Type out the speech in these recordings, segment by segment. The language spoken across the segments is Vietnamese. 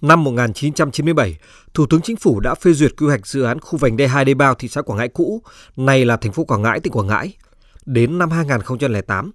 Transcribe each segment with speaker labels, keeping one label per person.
Speaker 1: Năm 1997, Thủ tướng Chính phủ đã phê duyệt quy hoạch dự án khu vành đai 2 Đê Bao thị xã Quảng Ngãi cũ, nay là thành phố Quảng Ngãi, tỉnh Quảng Ngãi. Đến năm 2008,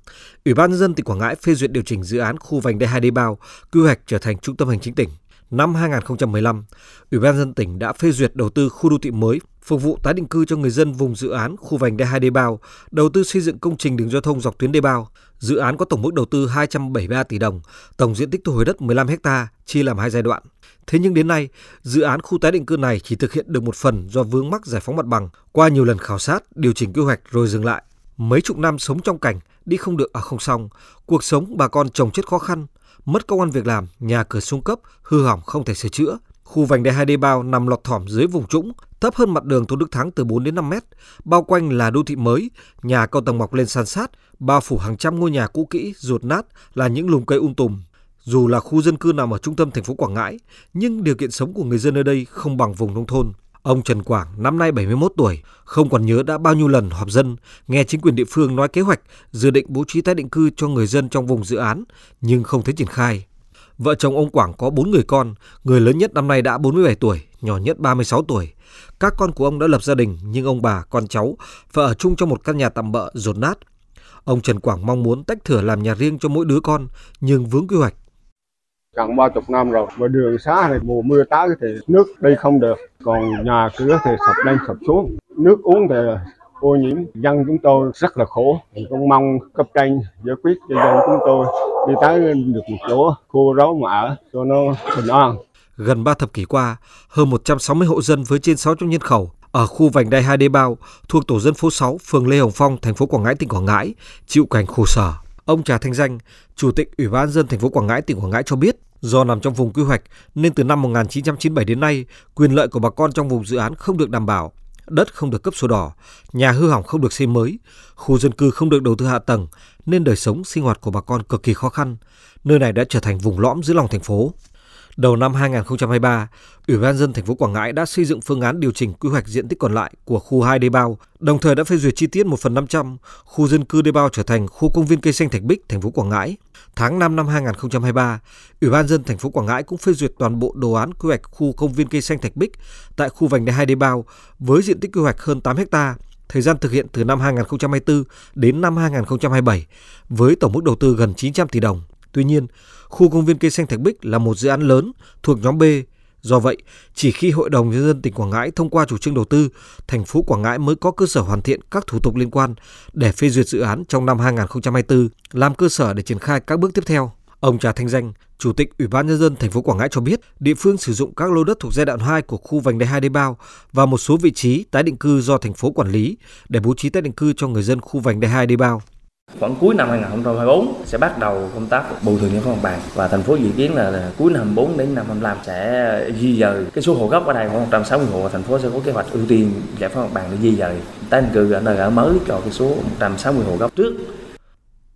Speaker 1: Ủy ban nhân dân tỉnh Quảng Ngãi phê duyệt điều chỉnh dự án khu vành đai 2 Đê Bao, quy hoạch trở thành trung tâm hành chính tỉnh. Năm 2015, Ủy ban dân tỉnh đã phê duyệt đầu tư khu đô thị mới phục vụ tái định cư cho người dân vùng dự án khu vành đai 2 Đê Bao, đầu tư xây dựng công trình đường giao thông dọc tuyến đê bao. Dự án có tổng mức đầu tư 273 tỷ đồng, tổng diện tích thu hồi đất 15 ha, chia làm hai giai đoạn. Thế nhưng đến nay, dự án khu tái định cư này chỉ thực hiện được một phần do vướng mắc giải phóng mặt bằng, qua nhiều lần khảo sát, điều chỉnh quy hoạch rồi dừng lại. Mấy chục năm sống trong cảnh đi không được ở không xong, cuộc sống bà con trồng chất khó khăn, mất công ăn việc làm, nhà cửa xuống cấp, hư hỏng không thể sửa chữa. Khu vành đai 2 đê bao nằm lọt thỏm dưới vùng trũng, thấp hơn mặt đường Tôn Đức Thắng từ 4 đến 5 mét, bao quanh là đô thị mới, nhà cao tầng mọc lên san sát, bao phủ hàng trăm ngôi nhà cũ kỹ, ruột nát là những lùm cây um tùm. Dù là khu dân cư nằm ở trung tâm thành phố Quảng Ngãi, nhưng điều kiện sống của người dân ở đây không bằng vùng nông thôn. Ông Trần Quảng, năm nay 71 tuổi, không còn nhớ đã bao nhiêu lần họp dân, nghe chính quyền địa phương nói kế hoạch dự định bố trí tái định cư cho người dân trong vùng dự án, nhưng không thấy triển khai. Vợ chồng ông Quảng có 4 người con, người lớn nhất năm nay đã 47 tuổi, nhỏ nhất 36 tuổi. Các con của ông đã lập gia đình, nhưng ông bà, con cháu phải ở chung trong một căn nhà tạm bợ rột nát. Ông Trần Quảng mong muốn tách thửa làm nhà riêng cho mỗi đứa con, nhưng vướng quy hoạch
Speaker 2: gần ba chục năm rồi và đường xá thì mùa mưa tới thì nước đi không được còn nhà cửa thì sập lên sập xuống nước uống thì ô nhiễm dân chúng tôi rất là khổ mình cũng mong cấp tranh giải quyết cho dân chúng tôi đi tới được một chỗ khu ráo mà ở cho nó bình an
Speaker 1: gần 3 thập kỷ qua, hơn 160 hộ dân với trên 600 nhân khẩu ở khu vành đai 2 Đê Bao thuộc tổ dân phố 6, phường Lê Hồng Phong, thành phố Quảng Ngãi, tỉnh Quảng Ngãi chịu cảnh khổ sở. Ông Trà Thanh Danh, Chủ tịch Ủy ban dân thành phố Quảng Ngãi, tỉnh Quảng Ngãi cho biết, do nằm trong vùng quy hoạch nên từ năm 1997 đến nay, quyền lợi của bà con trong vùng dự án không được đảm bảo, đất không được cấp sổ đỏ, nhà hư hỏng không được xây mới, khu dân cư không được đầu tư hạ tầng nên đời sống sinh hoạt của bà con cực kỳ khó khăn. Nơi này đã trở thành vùng lõm giữa lòng thành phố. Đầu năm 2023, Ủy ban dân thành phố Quảng Ngãi đã xây dựng phương án điều chỉnh quy hoạch diện tích còn lại của khu 2 đê bao, đồng thời đã phê duyệt chi tiết 1 phần 500 khu dân cư đê bao trở thành khu công viên cây xanh Thạch Bích, thành phố Quảng Ngãi. Tháng 5 năm 2023, Ủy ban dân thành phố Quảng Ngãi cũng phê duyệt toàn bộ đồ án quy hoạch khu công viên cây xanh Thạch Bích tại khu vành đai 2 đê bao với diện tích quy hoạch hơn 8 ha, thời gian thực hiện từ năm 2024 đến năm 2027 với tổng mức đầu tư gần 900 tỷ đồng. Tuy nhiên, khu công viên cây xanh Thạch Bích là một dự án lớn thuộc nhóm B. Do vậy, chỉ khi Hội đồng Nhân dân tỉnh Quảng Ngãi thông qua chủ trương đầu tư, thành phố Quảng Ngãi mới có cơ sở hoàn thiện các thủ tục liên quan để phê duyệt dự án trong năm 2024, làm cơ sở để triển khai các bước tiếp theo. Ông Trà Thanh Danh, Chủ tịch Ủy ban nhân dân thành phố Quảng Ngãi cho biết, địa phương sử dụng các lô đất thuộc giai đoạn 2 của khu vành đai 2 đê bao và một số vị trí tái định cư do thành phố quản lý để bố trí tái định cư cho người dân khu vành đai 2 đê bao.
Speaker 3: Khoảng cuối năm 2024 sẽ bắt đầu công tác bồi thường những mặt bằng và thành phố dự kiến là, là cuối năm 24 đến năm 25 sẽ di dời cái số hộ gốc ở đây khoảng 160 hộ và thành phố sẽ có kế hoạch ưu tiên giải phóng mặt bằng để di dời tái định cư ở nơi ở mới cho cái số 160 hộ gốc trước.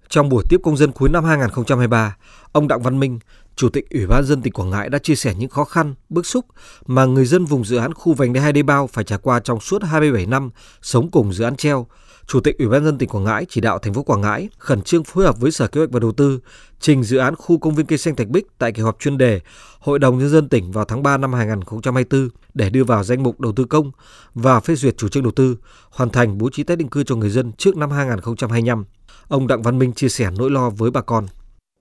Speaker 1: Trong buổi tiếp công dân cuối năm 2023, ông Đặng Văn Minh, Chủ tịch Ủy ban dân tỉnh Quảng Ngãi đã chia sẻ những khó khăn, bức xúc mà người dân vùng dự án khu vành đai 2 đê bao phải trải qua trong suốt 27 năm sống cùng dự án treo. Chủ tịch Ủy ban dân tỉnh Quảng Ngãi chỉ đạo thành phố Quảng Ngãi khẩn trương phối hợp với Sở Kế hoạch và Đầu tư trình dự án khu công viên cây xanh Thạch Bích tại kỳ họp chuyên đề Hội đồng nhân dân tỉnh vào tháng 3 năm 2024 để đưa vào danh mục đầu tư công và phê duyệt chủ trương đầu tư, hoàn thành bố trí tái định cư cho người dân trước năm 2025. Ông Đặng Văn Minh chia sẻ nỗi lo với bà con.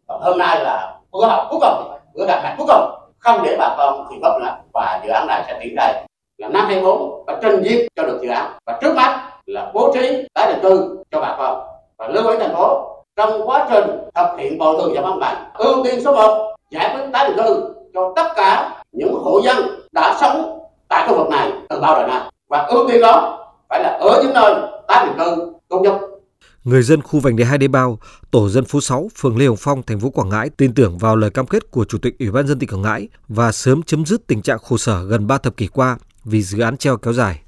Speaker 4: Hôm nay là bữa họp cuối cùng, bữa gặp mặt cuối cùng, không để bà con thì mất là và dự án này sẽ triển khai là năm 24 và trình duyệt cho được dự án. Và trước mắt là bố trí tái định cư cho bà con. Và lưu ý thành phố trong quá trình thực hiện bồi thường giải phóng mặt ưu tiên số 1 giải quyết tái định cư cho tất cả những hộ dân đã sống tại khu vực này từ bao đời nay. Và ưu tiên đó phải là ở những nơi tái định cư công nhân.
Speaker 1: Người dân khu vành đai 2 Đê Bao, tổ dân phố 6, phường Lê Hồng Phong, thành phố Quảng Ngãi tin tưởng vào lời cam kết của Chủ tịch Ủy ban dân tỉnh Quảng Ngãi và sớm chấm dứt tình trạng khổ sở gần 3 thập kỷ qua vì dự án treo kéo dài.